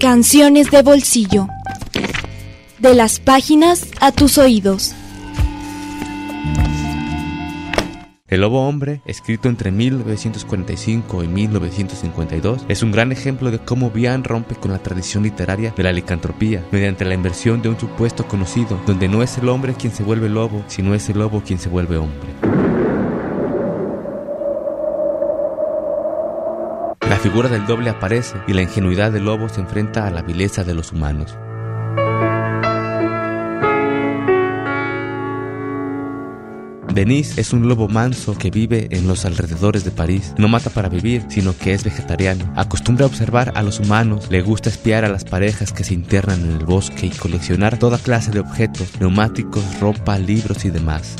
Canciones de bolsillo. De las páginas a tus oídos. El Lobo Hombre, escrito entre 1945 y 1952, es un gran ejemplo de cómo Bian rompe con la tradición literaria de la licantropía, mediante la inversión de un supuesto conocido, donde no es el hombre quien se vuelve lobo, sino es el lobo quien se vuelve hombre. Figura del doble aparece y la ingenuidad del lobo se enfrenta a la vileza de los humanos. Denis es un lobo manso que vive en los alrededores de París. No mata para vivir, sino que es vegetariano. Acostumbra observar a los humanos, le gusta espiar a las parejas que se internan en el bosque y coleccionar toda clase de objetos, neumáticos, ropa, libros y demás.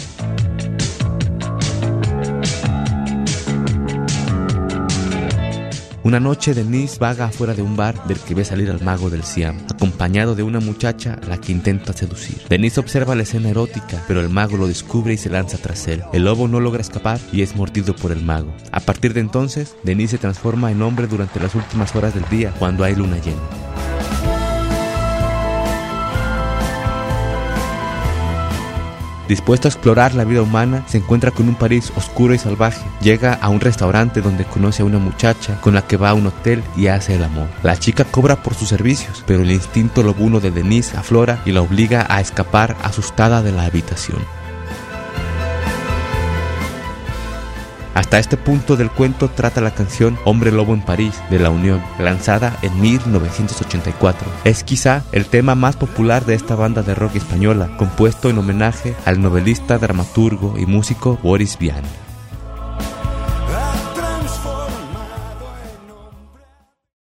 Una noche Denise vaga afuera de un bar del que ve salir al mago del Siam, acompañado de una muchacha a la que intenta seducir. Denise observa la escena erótica, pero el mago lo descubre y se lanza tras él. El lobo no logra escapar y es mordido por el mago. A partir de entonces, Denise se transforma en hombre durante las últimas horas del día, cuando hay luna llena. Dispuesto a explorar la vida humana, se encuentra con un París oscuro y salvaje. Llega a un restaurante donde conoce a una muchacha con la que va a un hotel y hace el amor. La chica cobra por sus servicios, pero el instinto lobuno de Denise aflora y la obliga a escapar asustada de la habitación. Hasta este punto del cuento trata la canción Hombre Lobo en París de La Unión, lanzada en 1984. Es quizá el tema más popular de esta banda de rock española, compuesto en homenaje al novelista, dramaturgo y músico Boris Vian.